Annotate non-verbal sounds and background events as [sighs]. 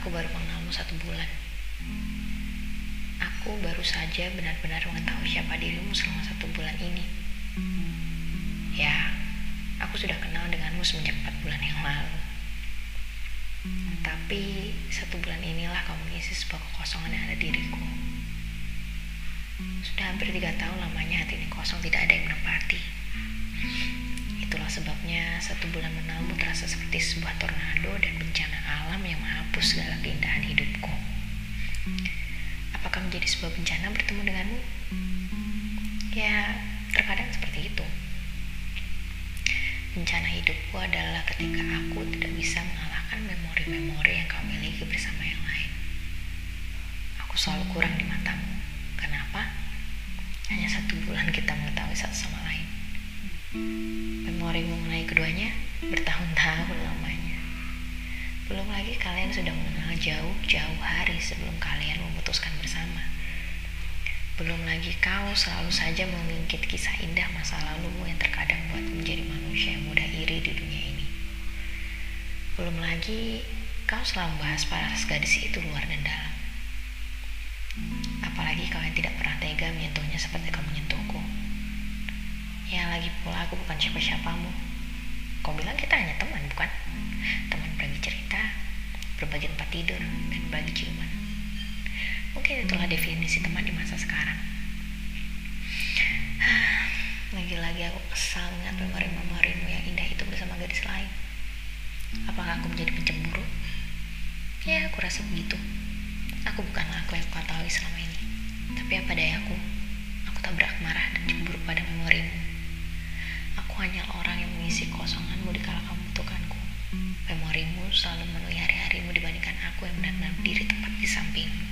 kamu satu bulan. Aku baru saja benar-benar mengetahui siapa dirimu selama satu bulan ini. Ya, aku sudah kenal denganmu semenjak empat bulan yang lalu. Tapi satu bulan inilah kamu mengisi sebuah kekosongan yang ada diriku. Sudah hampir tiga tahun lamanya hati ini kosong tidak ada yang menempati. Sebabnya satu bulan menalmu terasa seperti sebuah tornado dan bencana alam yang menghapus segala keindahan hidupku. Apakah menjadi sebuah bencana bertemu denganmu? Ya, terkadang seperti itu. Bencana hidupku adalah ketika aku tidak bisa mengalahkan memori-memori yang kau miliki bersama yang lain. Aku selalu kurang di matamu. Kenapa? Hanya satu bulan kita mengetahui satu sama lain. Memori mengenai keduanya bertahun-tahun lamanya. Belum lagi kalian sudah mengenal jauh-jauh hari sebelum kalian memutuskan bersama. Belum lagi kau selalu saja mengungkit kisah indah masa lalumu yang terkadang buat menjadi manusia yang mudah iri di dunia ini. Belum lagi kau selalu membahas para gadis itu luar dan dalam. Apalagi kau yang tidak pernah tega menyentuhnya seperti kau menyentuhku. Ya lagi pula aku bukan siapa-siapamu. Kau bilang kita hanya teman, bukan? Teman berbagi cerita, berbagi tempat tidur, dan berbagi ciuman. Mungkin itulah definisi teman di masa sekarang. [sighs] Lagi-lagi aku kesal dengan memori-memorimu yang indah itu bersama gadis lain. Apakah aku menjadi pencemburu? Ya, aku rasa begitu. Aku bukanlah aku yang kau tahu selama ini. Tapi apa dayaku, aku Memorimu selalu memenuhi hari-harimu dibandingkan aku yang benar-benar berdiri tepat di sampingmu.